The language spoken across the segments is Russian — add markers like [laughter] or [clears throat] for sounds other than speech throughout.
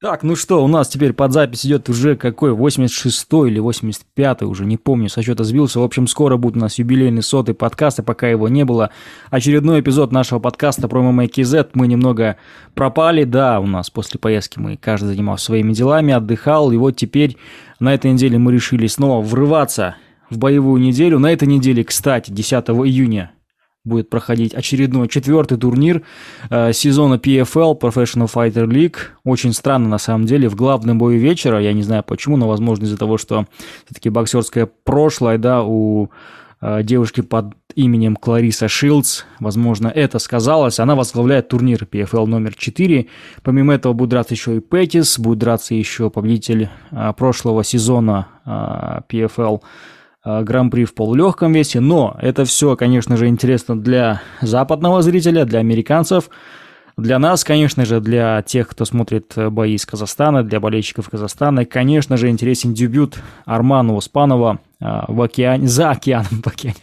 Так, ну что, у нас теперь под запись идет уже какой, 86-й или 85-й, уже не помню, со счета сбился. В общем, скоро будет у нас юбилейный сотый подкаст, и пока его не было, очередной эпизод нашего подкаста про ММА KZ. Мы немного пропали, да, у нас после поездки мы каждый занимался своими делами, отдыхал, и вот теперь на этой неделе мы решили снова врываться в боевую неделю. На этой неделе, кстати, 10 июня будет проходить очередной четвертый турнир э, сезона PFL, Professional Fighter League. Очень странно, на самом деле, в главном бою вечера, я не знаю почему, но, возможно, из-за того, что все-таки боксерское прошлое, да, у э, девушки под именем Клариса Шилдс, возможно, это сказалось. Она возглавляет турнир PFL номер 4. Помимо этого будет драться еще и Петис, будет драться еще победитель э, прошлого сезона э, PFL гран-при в полулегком весе, но это все, конечно же, интересно для западного зрителя, для американцев, для нас, конечно же, для тех, кто смотрит э, бои из Казахстана, для болельщиков Казахстана, конечно же, интересен дебют Армана Успанова э, в океане, за океаном, [laughs] в океане,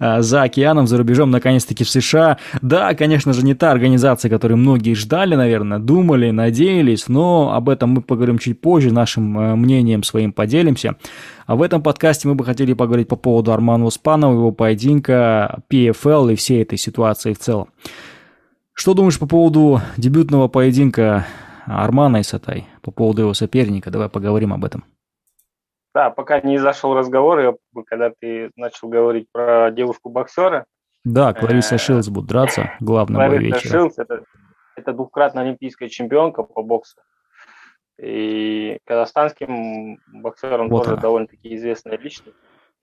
э, за океаном, за рубежом, наконец-таки в США. Да, конечно же, не та организация, которую многие ждали, наверное, думали, надеялись, но об этом мы поговорим чуть позже, нашим мнением своим поделимся. А в этом подкасте мы бы хотели поговорить по поводу Армана Успанова, его поединка, PFL и всей этой ситуации в целом. Что думаешь по поводу дебютного поединка Армана и Сатай, по поводу его соперника? Давай поговорим об этом. Да, пока не зашел разговор, я, когда ты начал говорить про девушку-боксера. Да, Клариса э, Шилдс будет драться, главного Клариса вечера. Шилдс это, это двукратная олимпийская чемпионка по боксу. И казахстанским боксером вот тоже довольно-таки известная личность.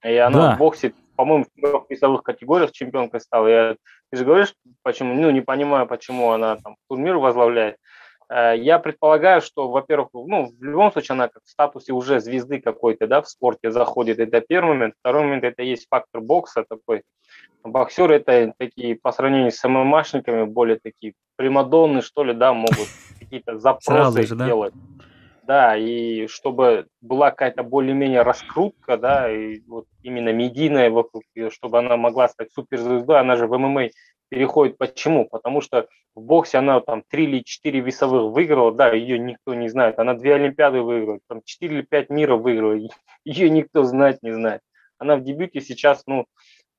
И она да. в боксе, по-моему, в трех весовых категориях чемпионкой стала. Я, ты же говоришь, почему, ну, не понимаю, почему она там турнир возглавляет. Э, я предполагаю, что, во-первых, ну, в любом случае она как в статусе уже звезды какой-то, да, в спорте заходит. Это первый момент. Второй момент – это есть фактор бокса такой. Боксеры – это такие, по сравнению с ММАшниками, более такие примадонны, что ли, да, могут [laughs] какие-то запросы же, делать. Да? Да, и чтобы была какая-то более-менее раскрутка, да, и вот именно медийная вокруг ее, чтобы она могла стать суперзвездой, она же в ММА переходит. Почему? Потому что в боксе она там три или четыре весовых выиграла, да, ее никто не знает. Она две Олимпиады выиграла, там четыре или пять мира выиграла, ее [laughs] никто знать не знает. Она в дебюте сейчас, ну,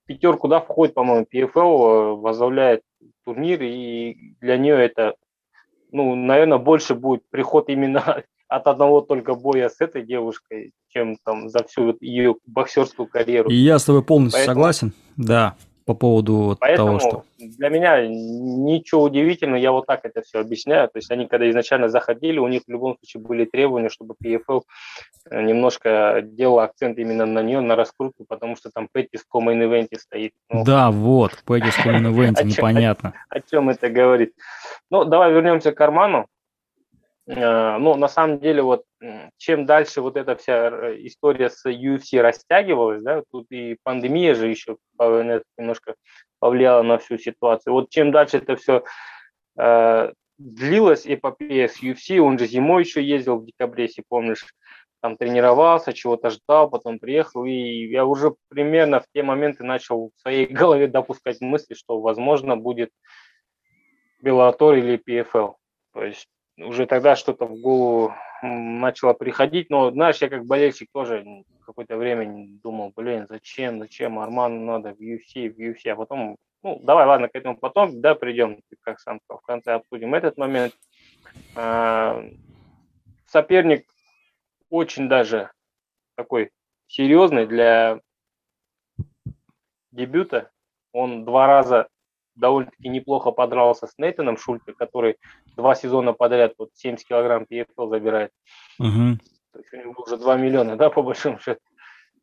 пятерку, да, входит, по-моему, PFL, возглавляет турнир, и для нее это, ну, наверное, больше будет приход именно [laughs] от одного только боя с этой девушкой, чем там за всю ее боксерскую карьеру. И я с тобой полностью Поэтому... согласен, да, по поводу Поэтому того, что... для меня ничего удивительного, я вот так это все объясняю. То есть они, когда изначально заходили, у них в любом случае были требования, чтобы PFL э, немножко делал акцент именно на нее, на раскрутку, потому что там Петти в комейн ивенте стоит. Ну, да, вот, Петти в комейн [laughs] ивенте, непонятно. О чем это говорит? Ну, давай вернемся к Карману. Э, ну, на самом деле, вот чем дальше вот эта вся история с UFC растягивалась, да, тут и пандемия же еще немножко повлияла на всю ситуацию. Вот чем дальше это все э, длилась эпопея с UFC, он же зимой еще ездил в декабре, если помнишь, там тренировался, чего-то ждал, потом приехал, и я уже примерно в те моменты начал в своей [laughs] голове допускать мысли, что, возможно, будет Беллатор или PFL. То есть уже тогда что-то в голову начало приходить, но, знаешь, я как болельщик тоже какое-то время думал, блин, зачем, зачем, Арману надо в UFC, в UFC, а потом, ну, давай, ладно, к этому потом, да, придем, как сам в конце обсудим этот момент. А, соперник очень даже такой серьезный для дебюта, он два раза довольно-таки неплохо подрался с Нейтаном Шульте, который два сезона подряд вот 70 килограмм PFL забирает. Угу. То есть у него уже 2 миллиона, да, по большому счету.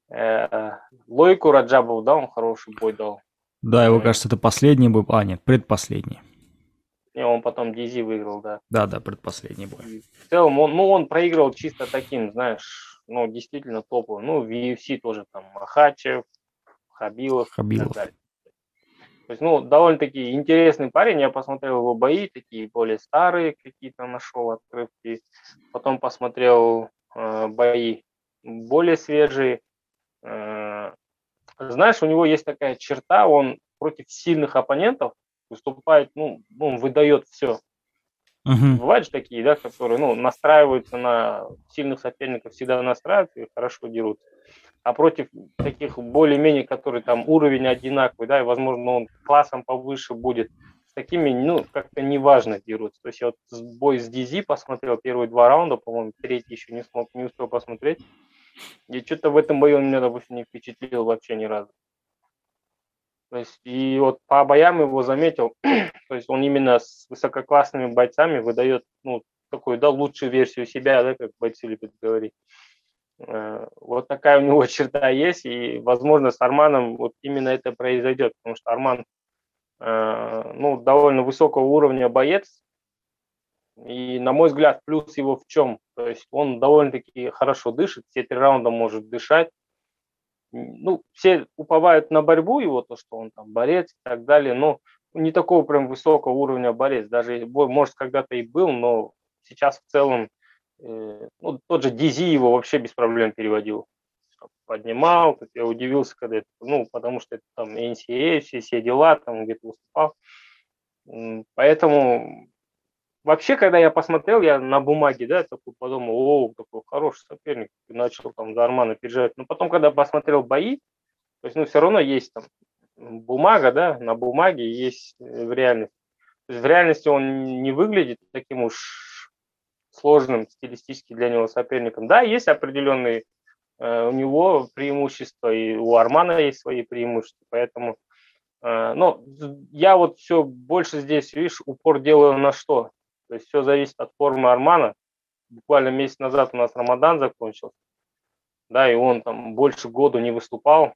Э, Лойку Раджабову, да, он хороший бой дал. Да, его, кажется, это последний бой. А, нет, предпоследний. Не, он потом Дизи выиграл, да. Да, да, предпоследний бой. И в целом, он, ну, он проиграл чисто таким, знаешь, ну, действительно топовым. Ну, в UFC тоже там Махачев, Хабилов, Хабилов. и так далее. То есть, ну, довольно-таки интересный парень. Я посмотрел его бои, такие более старые какие-то нашел открытки. Потом посмотрел э, бои более свежие. Э, знаешь, у него есть такая черта, он против сильных оппонентов выступает, ну, он выдает все. Угу. Бывают же такие, да, которые, ну, настраиваются на сильных соперников, всегда настраиваются и хорошо дерутся. А против таких более-менее, которые там уровень одинаковый, да, и, возможно, он классом повыше будет, с такими, ну, как-то неважно дерутся. То есть я вот бой с Дизи посмотрел первые два раунда, по-моему, третий еще не смог, не успел посмотреть. И что-то в этом бою он меня, допустим, не впечатлил вообще ни разу. То есть, и вот по боям его заметил, [clears throat] то есть он именно с высококлассными бойцами выдает, ну, такую, да, лучшую версию себя, да, как бойцы любят говорить. Э, вот такая у него [laughs] черта есть, и, возможно, с Арманом вот именно это произойдет, потому что Арман, э, ну, довольно высокого уровня боец, и, на мой взгляд, плюс его в чем? То есть он довольно-таки хорошо дышит, все три раунда может дышать, ну, все уповают на борьбу его, то, что он там борец и так далее, но не такого прям высокого уровня борец. Даже, может, когда-то и был, но сейчас в целом, ну, тот же Дизи его вообще без проблем переводил. Поднимал, как я удивился, когда это, ну, потому что это там NCAA, все, все дела, там где-то выступал. Поэтому Вообще, когда я посмотрел, я на бумаге, да, такой подумал, о, такой хороший соперник, и начал там за Армана переживать. Но потом, когда посмотрел бои, то есть, ну, все равно есть там бумага, да, на бумаге есть э, в реальности. То есть в реальности он не выглядит таким уж сложным стилистически для него соперником. Да, есть определенные э, у него преимущества, и у Армана есть свои преимущества, поэтому э, ну, я вот все больше здесь, видишь, упор делаю на что? То есть все зависит от формы Армана. Буквально месяц назад у нас Рамадан закончился. Да, и он там больше года не выступал.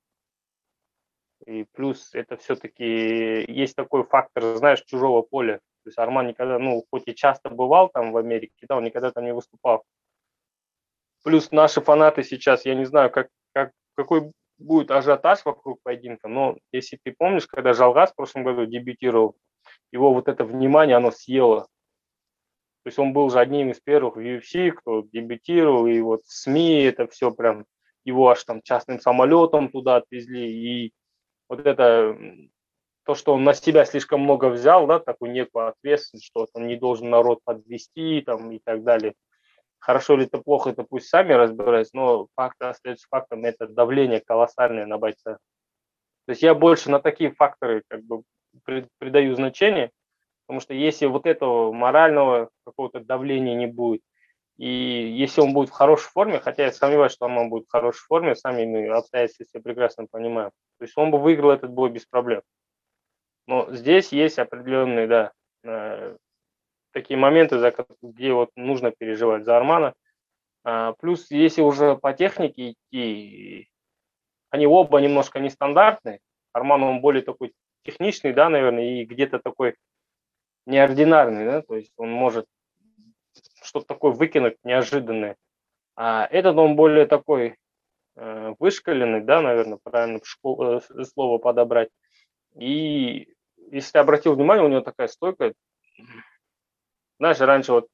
И плюс это все-таки есть такой фактор, знаешь, чужого поля. То есть Арман никогда, ну, хоть и часто бывал там в Америке, да, он никогда там не выступал. Плюс наши фанаты сейчас, я не знаю, как, как, какой будет ажиотаж вокруг поединка, но если ты помнишь, когда Жалгас в прошлом году дебютировал, его вот это внимание, оно съело. То есть он был же одним из первых в UFC, кто дебютировал, и вот в СМИ это все прям, его аж там частным самолетом туда отвезли, и вот это, то, что он на себя слишком много взял, да, такую некую ответственность, что он не должен народ подвести там и так далее. Хорошо ли это, плохо, это пусть сами разбираются, но факт остается фактом, это давление колоссальное на бойца. То есть я больше на такие факторы как бы придаю значение, Потому что если вот этого морального какого-то давления не будет, и если он будет в хорошей форме, хотя я сомневаюсь, что он будет в хорошей форме, сами мы обстоятельства все прекрасно понимаем, то есть он бы выиграл этот бой без проблем. Но здесь есть определенные, да, э, такие моменты, где вот нужно переживать за Армана. А, плюс, если уже по технике идти, они оба немножко нестандартные. Арман, он более такой техничный, да, наверное, и где-то такой неординарный, да, то есть он может что-то такое выкинуть неожиданное. А этот он более такой э, вышкаленный, да, наверное, правильно школ, э, слово подобрать. И если обратил внимание, у него такая стойка, знаешь, раньше вот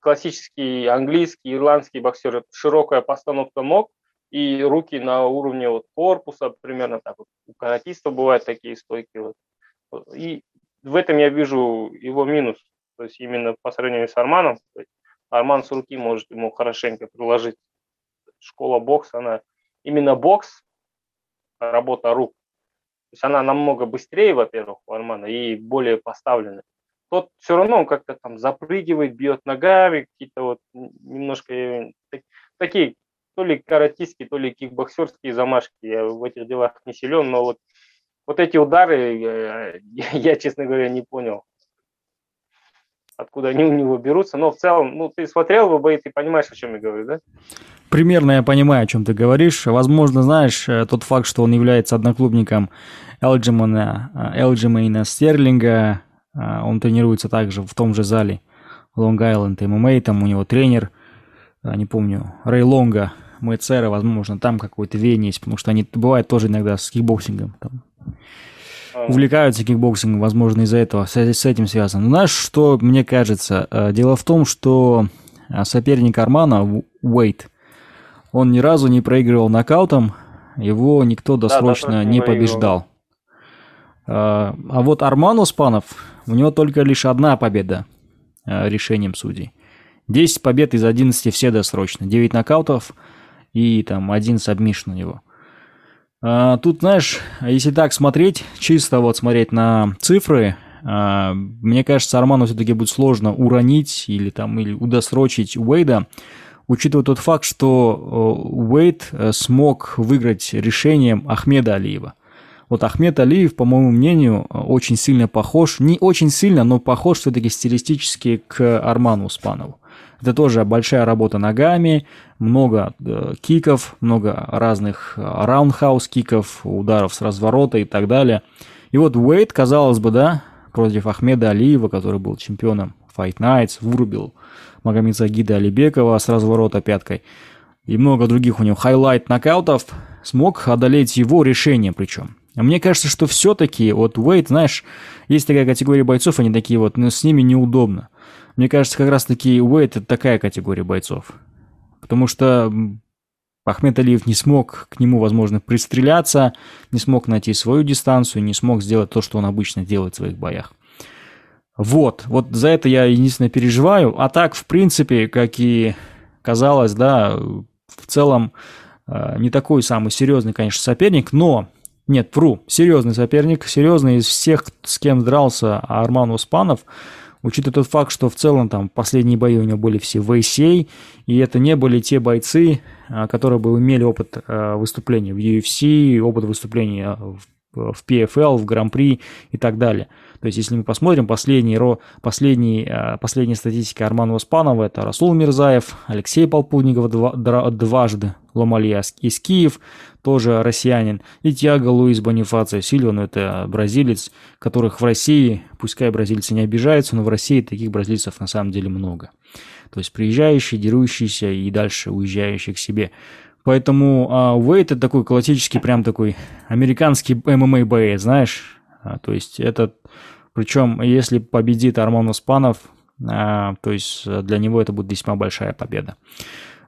классический английский, ирландский боксер, широкая постановка ног и руки на уровне вот корпуса, примерно так вот. У каратиста бывают такие стойки. Вот. И в этом я вижу его минус. То есть именно по сравнению с Арманом, Арман с руки может ему хорошенько приложить. Школа бокса, она именно бокс, работа рук. То есть она намного быстрее, во-первых, у Армана и более поставленная. Тот все равно как-то там запрыгивает, бьет ногами, какие-то вот немножко э, такие, то ли каратистские, то ли кикбоксерские замашки. Я в этих делах не силен, но вот вот эти удары, я, [laughs] я, честно говоря, не понял, откуда они у него берутся. Но в целом, ну, ты смотрел его бои, ты понимаешь, о чем я говорю, да? Примерно я понимаю, о чем ты говоришь. Возможно, знаешь, э, тот факт, что он является одноклубником Элджимана, Элджимейна Стерлинга, э, он тренируется также в том же зале Лонг-Айленд ММА, там у него тренер, э, не помню, Рэй Лонга, Мэйцера, возможно, там какой-то вене есть, потому что они бывают тоже иногда с кикбоксингом. Там, увлекаются кикбоксингом, возможно, из-за этого, с, с этим связано. Но знаешь, что мне кажется? Э, дело в том, что э, соперник Армана, Уэйд, он ни разу не проигрывал нокаутом, его никто досрочно да, не побеждал. Э, а вот Арман Оспанов, у него только лишь одна победа. решением судей. 10 побед из 11 все досрочно, 9 нокаутов и там один submission у него. А, тут, знаешь, если так смотреть, чисто вот смотреть на цифры, а, мне кажется, Арману все-таки будет сложно уронить или там или удосрочить Уэйда, учитывая тот факт, что Уэйд э, смог выиграть решением Ахмеда Алиева. Вот Ахмед Алиев, по моему мнению, очень сильно похож, не очень сильно, но похож все-таки стилистически к Арману Оспанову. Это тоже большая работа ногами, много э, киков, много разных roundhouse киков, ударов с разворота и так далее. И вот Уэйд, казалось бы, да, против Ахмеда Алиева, который был чемпионом Fight Nights, вырубил Магомедзагида Алибекова с разворота пяткой и много других у него highlight нокаутов, смог одолеть его решением причем. Мне кажется, что все-таки вот Уэйд, знаешь, есть такая категория бойцов, они такие вот, но с ними неудобно. Мне кажется, как раз-таки Уэйд это такая категория бойцов. Потому что Ахмед Алиев не смог к нему, возможно, пристреляться, не смог найти свою дистанцию, не смог сделать то, что он обычно делает в своих боях. Вот, вот за это я единственное переживаю. А так, в принципе, как и казалось, да, в целом э, не такой самый серьезный, конечно, соперник, но нет, вру, серьезный соперник, серьезный из всех, с кем дрался Арман Успанов – Учитывая тот факт, что в целом там последние бои у него были все в ACA, и это не были те бойцы, а, которые бы имели опыт а, выступления в UFC, опыт выступления в PFL, в Гран-при и так далее. То есть, если мы посмотрим последние, последние, а, последние статистики Армана Оспанова, это Расул Мирзаев, Алексей Полпудников дважды, Ломалья из Киев, тоже россиянин, и Тиаго Луис Бонифацио Сильва, ну это бразилец, которых в России, пускай бразильцы не обижаются, но в России таких бразильцев на самом деле много. То есть приезжающие, дерущиеся и дальше уезжающие к себе. Поэтому а, Уэйт это такой классический, прям такой американский ММА боец, знаешь. А, то есть это, причем если победит Арман Успанов, а, то есть для него это будет весьма большая победа.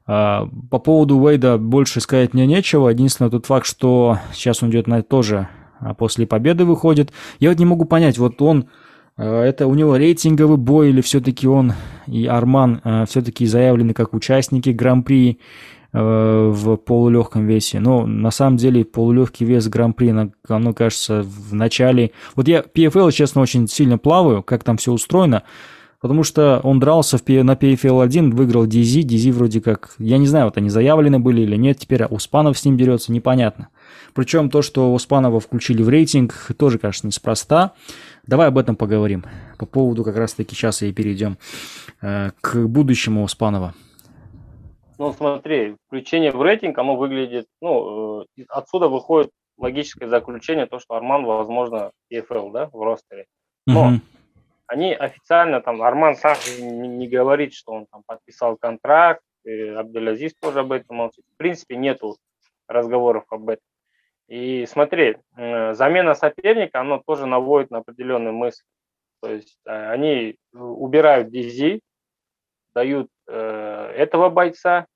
А, по поводу Уэйда больше сказать мне нечего. Единственное тот факт, что сейчас он идет на тоже а, после победы выходит. Я вот не могу понять, вот он а, это у него рейтинговый бой или все-таки он и Арман все-таки заявлены как участники Гран-при в полулегком весе. Но на самом деле полулегкий вес Гран-при, оно кажется в начале... Вот я PFL, честно, очень сильно плаваю, как там все устроено. Потому что он дрался в, на PFL-1, выиграл DZ, DZ вроде как, я не знаю, вот они заявлены были или нет, теперь Успанов с ним дерется, непонятно. Причем то, что Успанова включили в рейтинг, тоже, кажется, неспроста. Давай об этом поговорим. По поводу как раз-таки сейчас и перейдем э, к будущему Успанова. Ну, смотри, включение в рейтинг, оно выглядит, ну, э, отсюда выходит логическое заключение, то, что Арман, возможно, PFL, да, в ростере. Но угу они официально, там, Арман сам не, не говорит, что он там подписал контракт, Абдулязиз тоже об этом молчит. В принципе, нету разговоров об этом. И смотри, э, замена соперника, оно тоже наводит на определенные мысли. То есть э, они убирают Дизи, дают этого бойца.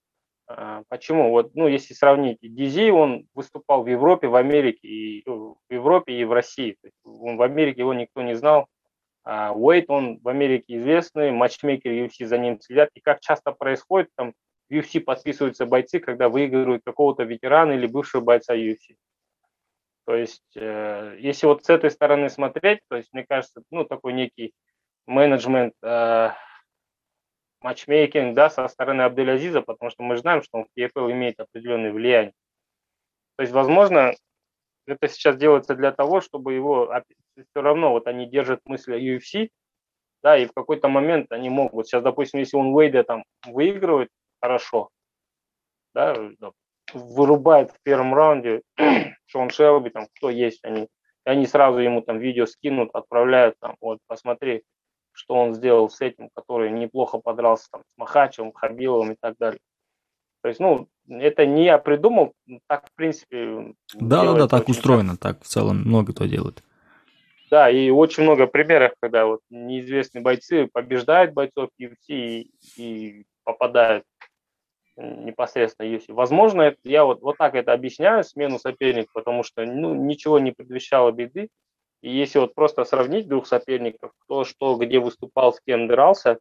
Э, почему? Вот, ну, если сравнить, Дизи, он выступал в Европе, в Америке, и, в Европе и в России. То есть он, в Америке его никто не знал, а, Уэйт, он в Америке известный, матчмейкер UFC за ним следят. И как часто происходит, там в UFC подписываются бойцы, когда выигрывают какого-то ветерана или бывшего бойца UFC. То есть, э, если вот с этой стороны смотреть, то есть, мне кажется, ну, такой некий менеджмент, э, матчмейкинг, да, со стороны Абделязиза, потому что мы знаем, что он в PFL имеет определенное влияние. То есть, возможно, это сейчас делается для того, чтобы его все равно вот они держат мысли UFC, да, и в какой-то момент они могут. Сейчас, допустим, если он Уэйда там выигрывает хорошо, да, вырубает в первом раунде [clears throat] Шон Шелби, там, кто есть, они, они сразу ему там видео скинут, отправляют там, вот, посмотри, что он сделал с этим, который неплохо подрался там с Махачевым, Хабиловым и так далее. То есть, ну, это не я придумал, так, в принципе... Да, да, да, так устроено, так в целом много кто делает. Да, и очень много примеров, когда вот неизвестные бойцы побеждают бойцов UFC и, и попадают непосредственно UFC. Возможно, это, я вот, вот так это объясняю, смену соперника, потому что ну, ничего не предвещало беды. И если вот просто сравнить двух соперников, кто что, где выступал, с кем дрался,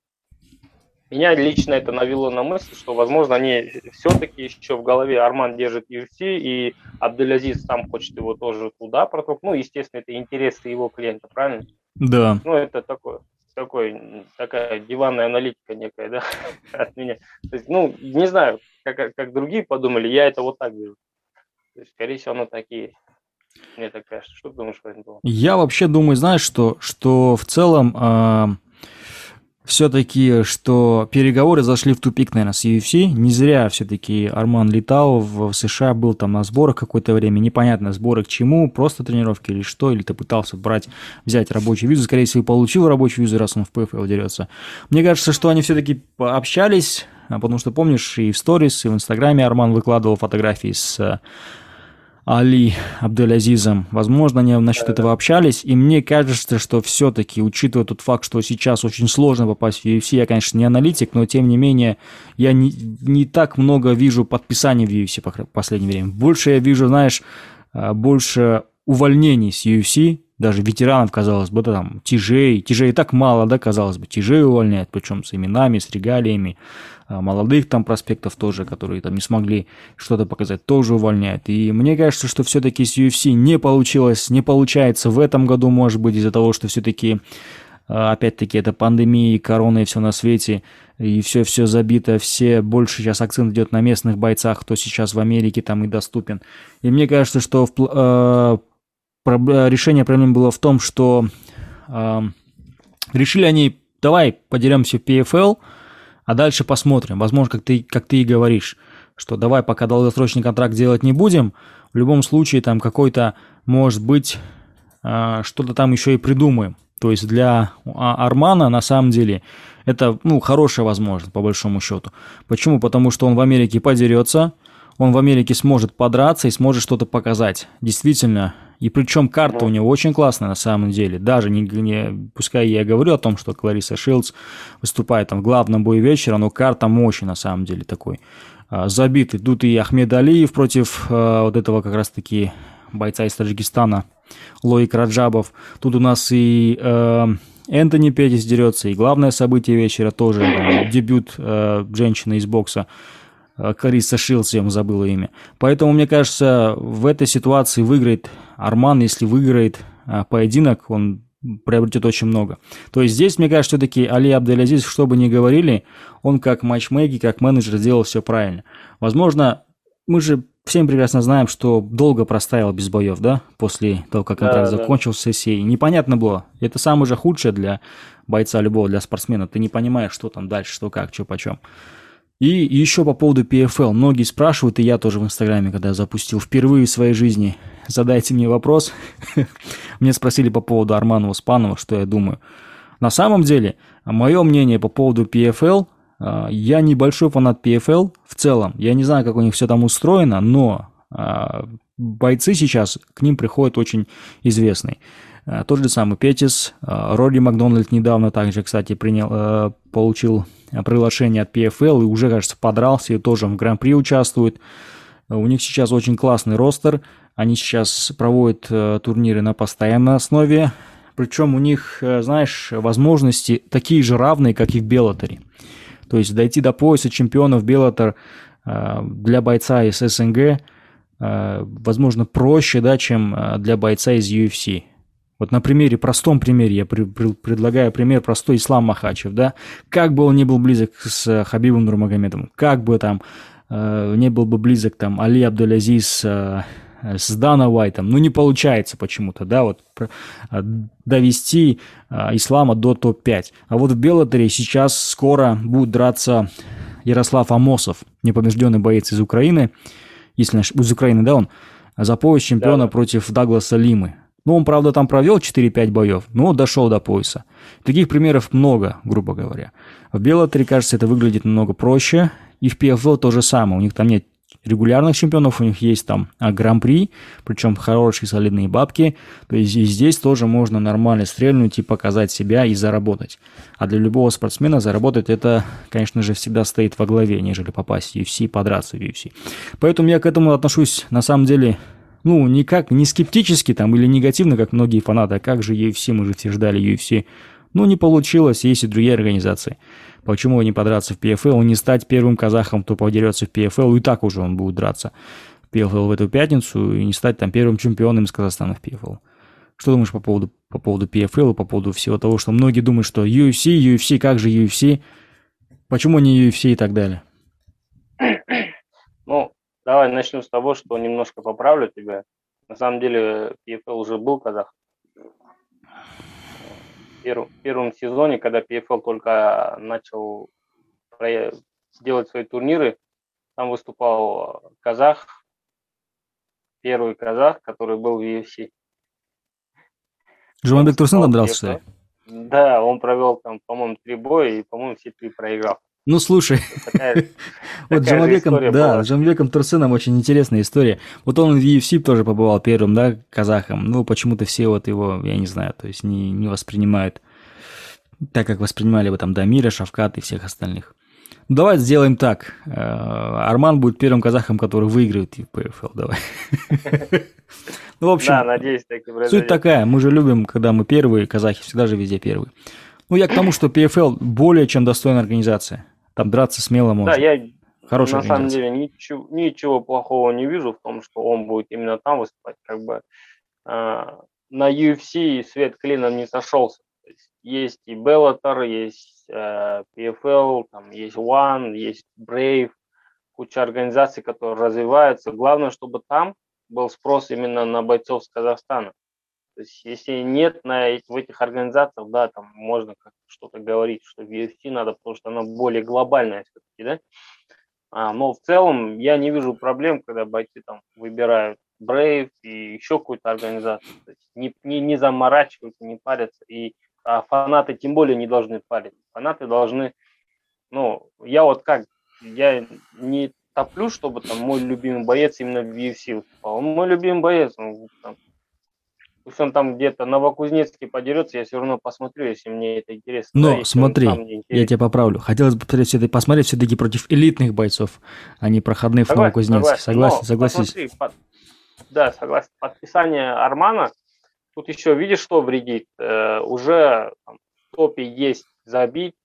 меня лично это навело на мысль, что, возможно, они все-таки еще в голове Арман держит UFC, и Абделязиз сам хочет его тоже туда протолкнуть. Ну, естественно, это интересы его клиента, правильно? Да. Ну, это такое, такой, такая диванная аналитика некая, да, [laughs] от меня. То есть, ну, не знаю, как, как другие подумали, я это вот так вижу. То есть, скорее всего, оно такие. Мне так кажется. Что ты думаешь по этому Я вообще думаю, знаешь, что, что в целом... Э все-таки, что переговоры зашли в тупик, наверное, с UFC. Не зря все-таки Арман летал в США, был там на сборах какое-то время. Непонятно, сборы к чему, просто тренировки или что, или ты пытался брать, взять рабочую визу. Скорее всего, получил рабочую визу, раз он в ПФЛ дерется. Мне кажется, что они все-таки общались, потому что, помнишь, и в сторис, и в Инстаграме Арман выкладывал фотографии с Али Абделязизом. Возможно, они насчет этого общались, и мне кажется, что все-таки, учитывая тот факт, что сейчас очень сложно попасть в UFC, я, конечно, не аналитик, но тем не менее, я не, не так много вижу подписаний в UFC в последнее время. Больше я вижу, знаешь, а, больше увольнений с UFC, даже ветеранов, казалось бы, да, там, тяжей, тяжей так мало, да, казалось бы, тяжей увольняют, причем с именами, с регалиями, а, молодых там проспектов тоже, которые там не смогли что-то показать, тоже увольняют. И мне кажется, что все-таки с UFC не получилось, не получается в этом году, может быть, из-за того, что все-таки а, опять-таки это пандемия, корона и все на свете, и все-все забито, все, больше сейчас акцент идет на местных бойцах, кто сейчас в Америке там и доступен. И мне кажется, что в, э, решение проблемы было в том, что э, решили они, давай подеремся в PFL, а дальше посмотрим. Возможно, как ты, как ты и говоришь, что давай пока долгосрочный контракт делать не будем. В любом случае, там какой-то, может быть, э, что-то там еще и придумаем. То есть для а, Армана на самом деле это ну, хорошая возможность, по большому счету. Почему? Потому что он в Америке подерется, он в Америке сможет подраться и сможет что-то показать. Действительно, и причем карта у него очень классная на самом деле. Даже не, не пускай я говорю о том, что Клариса Шилдс выступает там в главном бою вечера, но карта мощи на самом деле такой. А, забитый. Тут и Ахмед Алиев против а, вот этого как раз-таки бойца из Таджикистана, Лоик Раджабов. Тут у нас и э, Энтони Петис дерется, и главное событие вечера тоже, э, дебют э, женщины из бокса. Э, Кариса Шилс, я ему забыла имя. Поэтому, мне кажется, в этой ситуации выиграет Арман, если выиграет э, поединок, он приобретет очень много. То есть здесь, мне кажется, все-таки Али Абделязиз, что бы ни говорили, он как матчмейкер, как менеджер сделал все правильно. Возможно, мы же всем прекрасно знаем, что долго проставил без боев, да, после того, как контракт да, закончился, да. и непонятно было. Это самое же худшее для бойца любого, для спортсмена. Ты не понимаешь, что там дальше, что как, что почем. И еще по поводу PFL. Многие спрашивают, и я тоже в Инстаграме, когда запустил впервые в своей жизни, [laughs] задайте мне вопрос. [laughs] Мне спросили по поводу Арманова Спанова, что я думаю. На самом деле, мое мнение по поводу PFL, а, я небольшой фанат PFL в целом. Я не знаю, как у них все там устроено, но а, бойцы сейчас к ним приходят очень известные. А, тот же самый Петис, Рори Макдональд недавно также, кстати, принял, получил приглашение от PFL и уже, кажется, подрался и тоже в Гран-при участвует. У них сейчас очень классный ростер. Они сейчас проводят э, турниры на постоянной основе. Причем у них, э, знаешь, возможности такие же равные, как и в Беллаторе. То есть дойти до пояса чемпионов Беллатор э, для бойца из СНГ, возможно, проще, да, чем для бойца из UFC. Вот на примере, простом примере, я при, при, предлагаю пример простой Ислам Махачев, да, как бы он не был близок с Хабибом Нурмагомедовым, как бы там э, не был бы близок там Али Абдулязиз э, с Дана Уайтом, ну не получается почему-то, да, вот э, довести э, Ислама до топ-5. А вот в Беллатере сейчас скоро будет драться Ярослав Амосов, непобежденный боец из Украины, если из Украины, да, он, за пояс чемпиона да. против Дагласа Лимы. Ну, он, правда, там провел 4-5 боев, но дошел до пояса. Таких примеров много, грубо говоря. В Беллатере, кажется, это выглядит намного проще. И в PFL то же самое. У них там нет регулярных чемпионов, у них есть там а, гран-при, причем хорошие солидные бабки. То есть и здесь тоже можно нормально стрельнуть и показать себя и заработать. А для любого спортсмена заработать это, конечно же, всегда стоит во главе, нежели попасть в UFC, подраться в UFC. Поэтому я к этому отношусь на самом деле ну, никак, не скептически там или негативно, как многие фанаты, а как же UFC, мы же все ждали UFC. Ну, не получилось, есть и другие организации. Почему не подраться в PFL, не стать первым казахом, кто подерется в PFL, и так уже он будет драться в PFL в эту пятницу, и не стать там первым чемпионом из Казахстана в PFL. Что думаешь по поводу, по поводу PFL, по поводу всего того, что многие думают, что UFC, UFC, как же UFC, почему не UFC и так далее? Давай начнем с того, что немножко поправлю тебя. На самом деле PFL уже был казах. В первом, в первом сезоне, когда PFL только начал делать свои турниры, там выступал казах, первый казах, который был в UFC. Жумабек Турсун там дрался, что ли? Да, он провел там, по-моему, три боя и, по-моему, все три проиграл. Ну, слушай, [laughs] вот с Джамабеком, да, с Джамабеком Турсыном очень интересная история. Вот он в UFC тоже побывал первым, да, казахом. Ну, почему-то все вот его, я не знаю, то есть не, не воспринимают так, как воспринимали бы там Дамира, Шавкат и всех остальных. Ну, давай сделаем так. Э, Арман будет первым казахом, который выиграет в ПФЛ. Давай. [laughs] Ну, в общем, да, надеюсь, так суть такая. Мы же любим, когда мы первые, казахи всегда же везде первые. Ну, я к тому, что PFL более чем достойная организация. Там драться смело можно. Да, я Хорошая на самом деле ничего, ничего плохого не вижу в том, что он будет именно там выступать. Как бы э, на UFC свет клином не сошелся. Есть, есть и Bellator, есть э, PFL, там есть One, есть Brave, куча организаций, которые развиваются. Главное, чтобы там был спрос именно на бойцов с Казахстана. То есть, если нет на, в этих организациях, да, там можно что-то говорить, что UFC надо, потому что она более глобальная все-таки, да. А, но в целом я не вижу проблем, когда бойцы там выбирают Brave и еще какую-то организацию. То есть не, не, не заморачиваются, не парятся. И а фанаты тем более не должны париться. Фанаты должны, ну, я вот как, я не топлю, чтобы там мой любимый боец именно в UFC выступал. Он мой любимый боец, он там, Пусть он там где-то Новокузнецке подерется, я все равно посмотрю, если мне это интересно. Но да, смотри, я тебя поправлю. Хотелось бы посмотреть, посмотреть все-таки против элитных бойцов, а не проходных в Новокузнецке. Согласен, согласен. Согласись. под... Да, согласен. Подписание Армана, тут еще видишь, что вредит? Э, уже там, в топе есть забить,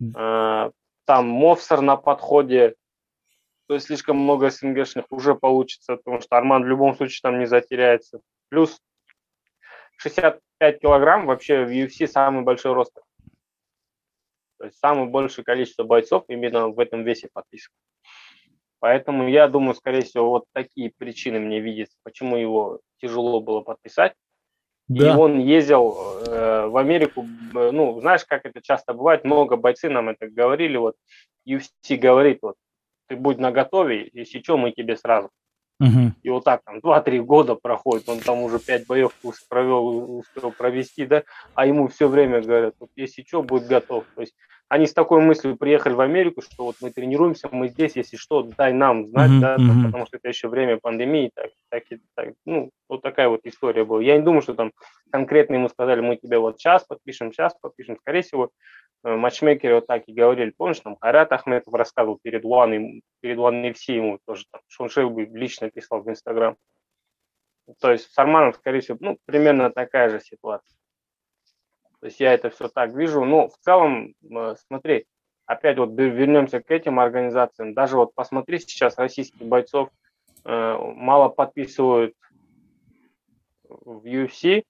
э, там Мовсер на подходе, то есть слишком много СНГшных уже получится, потому что Арман в любом случае там не затеряется. Плюс 65 килограмм вообще в UFC самый большой рост. То есть самое большее количество бойцов именно в этом весе подписано. Поэтому я думаю, скорее всего, вот такие причины мне видятся, почему его тяжело было подписать. Да. И он ездил э, в Америку, э, ну, знаешь, как это часто бывает, много бойцы нам это говорили, вот UFC говорит, вот, ты будь наготове, если что, мы тебе сразу. Угу. И вот так там 2-3 года проходит, он там уже 5 боев провел, успел провести, да, а ему все время говорят, вот если что, будет готов. То есть они с такой мыслью приехали в Америку, что вот мы тренируемся, мы здесь, если что, дай нам знать, mm-hmm. да, mm-hmm. потому что это еще время пандемии, так, так, так, ну, вот такая вот история была. Я не думаю, что там конкретно ему сказали, мы тебе вот сейчас подпишем, сейчас подпишем. Скорее всего, э, матчмейкеры вот так и говорили. Помнишь, там Харят Ахметов рассказывал перед One, перед и все ему тоже, там, бы лично писал в Инстаграм. То есть с Арманом, скорее всего, ну, примерно такая же ситуация. То есть я это все так вижу. Ну, в целом, э, смотри, опять вот вернемся к этим организациям. Даже вот посмотри сейчас российских бойцов э, мало подписывают в UFC,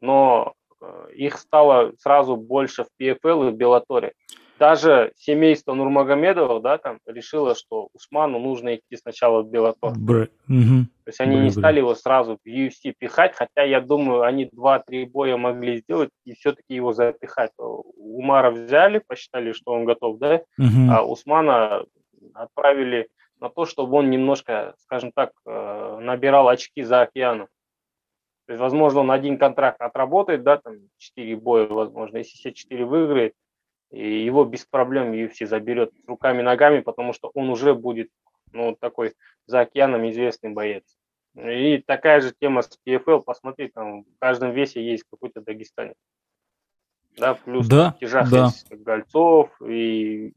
но э, их стало сразу больше в PFL и в Беллаторе даже семейство Нурмагомедовых, да, там решило, что Усману нужно идти сначала в Беллатор. Бр... Угу. То есть они Бр... не стали его сразу в UFC пихать, хотя я думаю, они два-три боя могли сделать и все-таки его запихать. Умара взяли, посчитали, что он готов, да, угу. а Усмана отправили на то, чтобы он немножко, скажем так, э, набирал очки за океаном. То есть, возможно, он один контракт отработает, да, там, четыре боя, возможно, если все четыре выиграет, и его без проблем UFC заберет руками ногами, потому что он уже будет ну, такой за океаном известный боец. И такая же тема с PFL, посмотри, там в каждом весе есть какой-то дагестанец. Да, плюс да, в тяжах да. есть Гольцов, и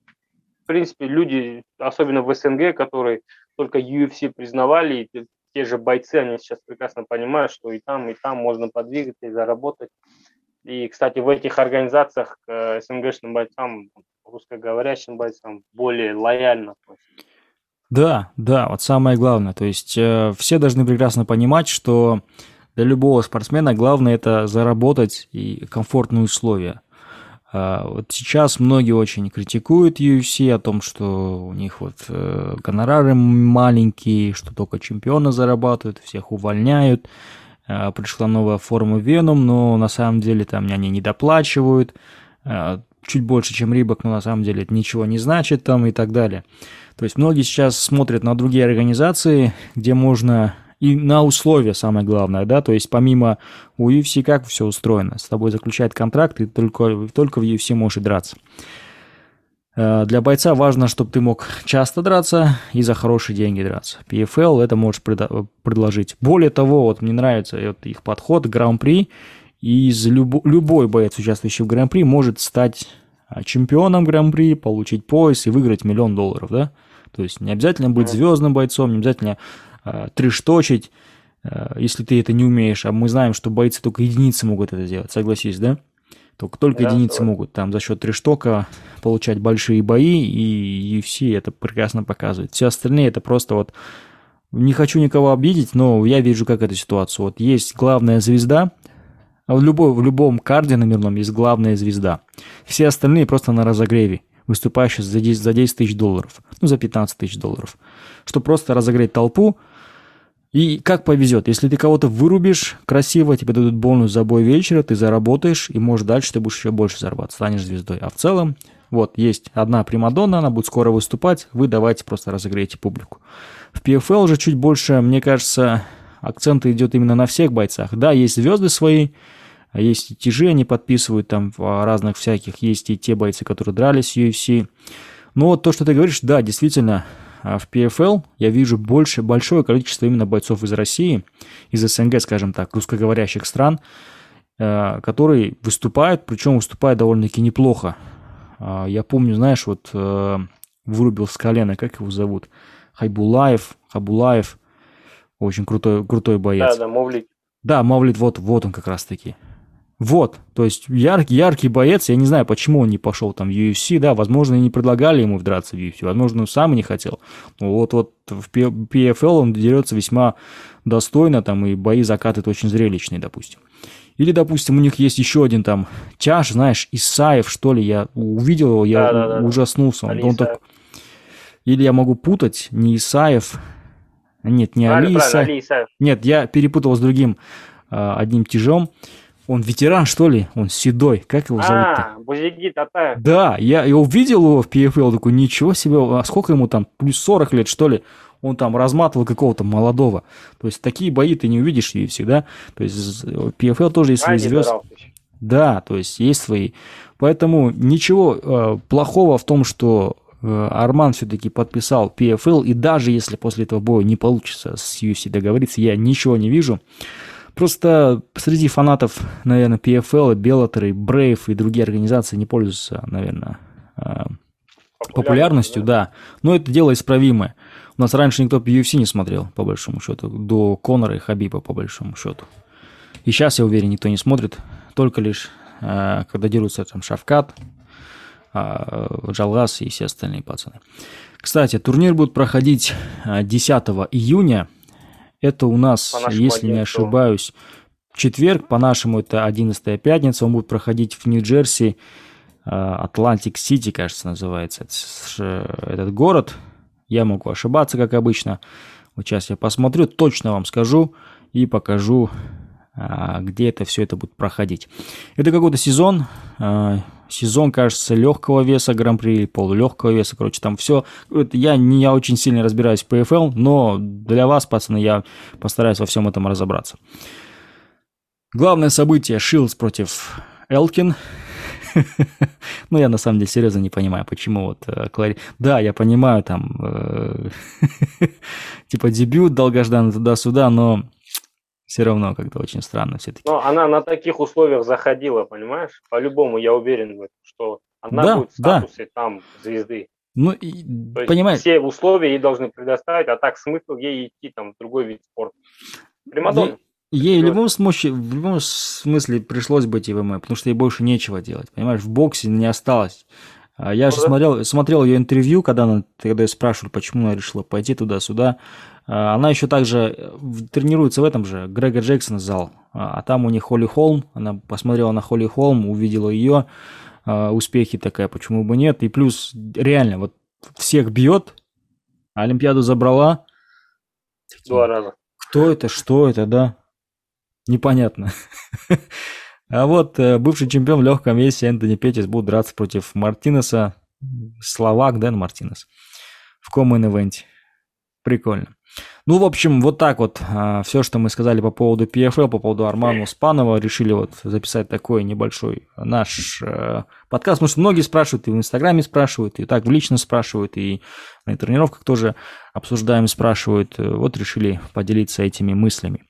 в принципе люди, особенно в СНГ, которые только UFC признавали, и те же бойцы, они сейчас прекрасно понимают, что и там, и там можно подвигаться и заработать. И, кстати, в этих организациях к СНГшным бойцам, русскоговорящим бойцам более лояльно Да, да, вот самое главное. То есть э, все должны прекрасно понимать, что для любого спортсмена главное это заработать и комфортные условия. А, вот сейчас многие очень критикуют UFC о том, что у них вот э, гонорары маленькие, что только чемпионы зарабатывают, всех увольняют. А, пришла новая форма Веном, но на самом деле там они не доплачивают. А, чуть больше, чем Рибок, но на самом деле это ничего не значит там и так далее. То есть многие сейчас смотрят на другие организации, где можно и на условия самое главное, да, то есть помимо у UFC как все устроено, с тобой заключает контракт, и только, только в UFC можешь драться. Э, для бойца важно, чтобы ты мог часто драться и за хорошие деньги драться. PFL это можешь предложить. Более того, вот мне нравится вот их подход Гран-при, и из любо, любой боец, участвующий в Гран-при, может стать а, чемпионом Гран-при, получить пояс и выиграть миллион долларов, да? То есть не обязательно быть звездным бойцом, не обязательно э, трешточить, э, если ты это не умеешь. А мы знаем, что бойцы только единицы могут это делать, согласись, да? Только, только да, единицы да. могут там за счет трештока получать большие бои, и UFC это прекрасно показывает. Все остальные это просто вот... Не хочу никого обидеть, но я вижу, как эту ситуацию. Вот есть главная звезда, а в, любой, в любом карде номерном есть главная звезда. Все остальные просто на разогреве, выступающие за 10, за 10 тысяч долларов, ну за 15 тысяч долларов. Чтобы просто разогреть толпу, и как повезет, если ты кого-то вырубишь красиво, тебе дадут бонус за бой вечера, ты заработаешь, и может дальше ты будешь еще больше зарабатывать, станешь звездой. А в целом, вот, есть одна примадонна, она будет скоро выступать, вы давайте просто разогрейте публику. В PFL уже чуть больше, мне кажется, акцент идет именно на всех бойцах. Да, есть звезды свои, есть и тяжи, они подписывают там в разных всяких, есть и те бойцы, которые дрались в UFC. Но вот то, что ты говоришь, да, действительно, а в PFL я вижу больше, большое количество именно бойцов из России, из СНГ, скажем так, русскоговорящих стран, э, которые выступают, причем выступают довольно-таки неплохо. А, я помню, знаешь, вот э, вырубил с колена, как его зовут? Хайбулаев, Хабулаев, очень крутой, крутой боец. Да, да, Мавлит. Да, Мавлит, вот, вот он как раз-таки. Вот, то есть яркий, яркий боец, я не знаю, почему он не пошел там в UFC, да, возможно, и не предлагали ему драться в UFC, возможно, он сам и не хотел. Но вот, вот в PFL он дерется весьма достойно, там, и бои закатывает очень зрелищные, допустим. Или, допустим, у них есть еще один там тяж, знаешь, Исаев, что ли, я увидел его, я да, да, да, ужаснулся. Он, он так... Или я могу путать, не Исаев, нет, не Али Исаев. Нет, я перепутал с другим а, одним тяжом. Он ветеран, что ли? Он седой. Как его зовут-то? А, Бузиги Татаев. Да, я, я увидел его в PFL, такой, ничего себе, а сколько ему там, плюс 40 лет, что ли? Он там разматывал какого-то молодого. То есть такие бои ты не увидишь и всегда. То есть PFL тоже есть свои звезды. Да, то есть есть свои. Поэтому ничего э, плохого в том, что э, Арман все-таки подписал PFL, и даже если после этого боя не получится с UFC договориться, я ничего не вижу. Просто среди фанатов, наверное, PFL, Bellator, Brave и другие организации не пользуются, наверное, а, популярностью, да. Но это дело исправимое. У нас раньше никто UFC не смотрел, по большому счету, до Конора и Хабиба, по большому счету. И сейчас, я уверен, никто не смотрит, только лишь а, когда дерутся там Шавкат, а, Джалгас и все остальные пацаны. Кстати, турнир будет проходить 10 июня – это у нас, если не ошибаюсь, четверг, по-нашему это 11 пятница, он будет проходить в Нью-Джерси, Атлантик Сити, кажется, называется этот город. Я могу ошибаться, как обычно. Вот сейчас я посмотрю, точно вам скажу и покажу, а, где это все это будет проходить. Это какой-то сезон, а, сезон, кажется, легкого веса гран-при, полулегкого веса, короче, там все. Я не я очень сильно разбираюсь в PFL, но для вас, пацаны, я постараюсь во всем этом разобраться. Главное событие Шилс против Элкин. [laughs] ну, я на самом деле серьезно не понимаю, почему вот э, Клари... Да, я понимаю, там, э, [laughs] типа дебют долгожданный туда-сюда, но все равно как-то очень странно все-таки. Но она на таких условиях заходила, понимаешь? По-любому я уверен в этом, что она да, будет в статусе да. там звезды. Ну, понимаешь? Все условия ей должны предоставить, а так смысл ей идти там в другой вид спорта. Примадонна. Ей в любом, смысле, в любом смысле пришлось быть ИВМ, потому что ей больше нечего делать. Понимаешь, в боксе не осталось. А я ну, же да? смотрел, смотрел ее интервью, когда, она, когда ее спрашивали, почему она решила пойти туда-сюда. А, она еще также э, тренируется в этом же, Грега Джексон зал. А, а там у них Холли Холм. Она посмотрела на Холли Холм, увидела ее успехи такая, почему бы нет. И плюс реально, вот всех бьет, Олимпиаду забрала. Два раза. Кто это, что это, да? непонятно. [laughs] А вот э, бывший чемпион в легком весе Энтони Петис будет драться против Мартинеса. Словак, Дэн Мартинес. В Event. Прикольно. Ну, в общем, вот так вот а, все, что мы сказали по поводу PFL, по поводу Армана Успанова, решили вот записать такой небольшой наш э, подкаст, потому что многие спрашивают, и в Инстаграме спрашивают, и так в лично спрашивают, и на тренировках тоже обсуждаем, спрашивают. Вот решили поделиться этими мыслями.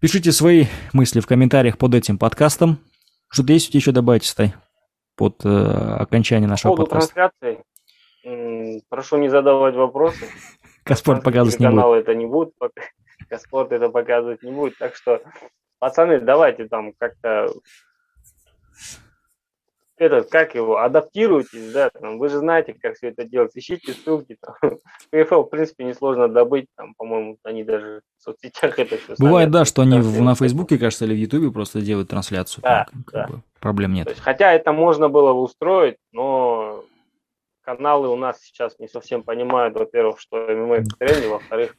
Пишите свои мысли в комментариях под этим подкастом. Что-то есть еще добавить, Стай, под э, окончание нашего По подкаста? трансляции, прошу не задавать вопросы. Каспорт показывать не будет. это не будет, [laughs] Каспорт это показывать не будет, так что, пацаны, давайте там как-то этот, как его, адаптируйтесь, да, там, вы же знаете, как все это делать, ищите ссылки, там, [laughs] PFL, в принципе, несложно добыть, там, по-моему, они даже в соцсетях это все Бывает, да, что они в, на Фейсбуке, кажется, или в Ютубе просто делают трансляцию, да, там, да. Бы, проблем нет. Есть, хотя это можно было бы устроить, но каналы у нас сейчас не совсем понимают, во-первых, что ММА в тренде, во-вторых,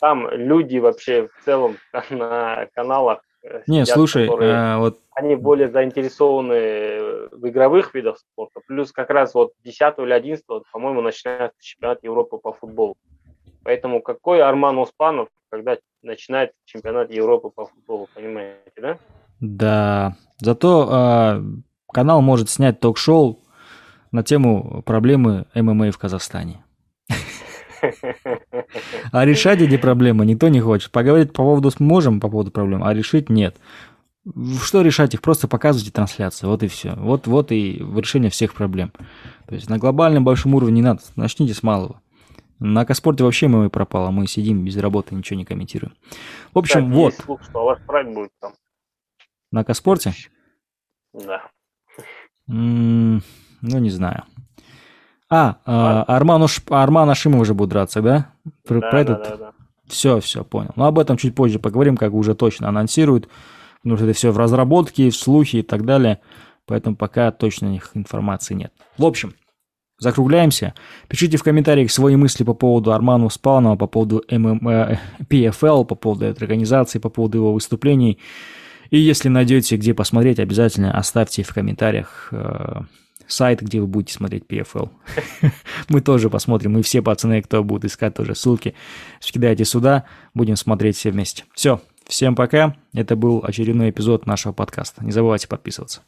там люди вообще в целом [laughs] на каналах Э, Не, сидят, слушай, а, вот... Они более заинтересованы в игровых видах спорта. Плюс как раз вот 10 или 11, по-моему, начинается чемпионат Европы по футболу. Поэтому какой Арман Успанов, когда начинает чемпионат Европы по футболу, понимаете, да? Да. Зато э, канал может снять ток-шоу на тему проблемы ММА в Казахстане. А решать эти проблемы никто не хочет. Поговорить по поводу можем, по поводу проблем, а решить нет. Что решать их? Просто показывайте трансляцию, вот и все. Вот, вот и решение всех проблем. То есть на глобальном большом уровне не надо. Начните с малого. На Каспорте вообще мы пропало. Мы сидим без работы, ничего не комментируем. В общем, Кстати, вот. Слух, что у вас прайм будет там. На Каспорте? Да. М -м, ну, не знаю. А, а Арман, уж, Арман Ашимов уже будет драться, да? Про, да, про этот? да, да. Все, все, понял. Но ну, об этом чуть позже поговорим, как уже точно анонсируют. Потому что это все в разработке, в слухе и так далее. Поэтому пока точно них информации нет. В общем, закругляемся. Пишите в комментариях свои мысли по поводу Армана Спалнова, по поводу ММ, э, PFL, по поводу этой организации, по поводу его выступлений. И если найдете, где посмотреть, обязательно оставьте в комментариях э, сайт, где вы будете смотреть PFL. [laughs] Мы тоже посмотрим, и все пацаны, кто будет искать тоже ссылки, скидайте сюда, будем смотреть все вместе. Все, всем пока. Это был очередной эпизод нашего подкаста. Не забывайте подписываться.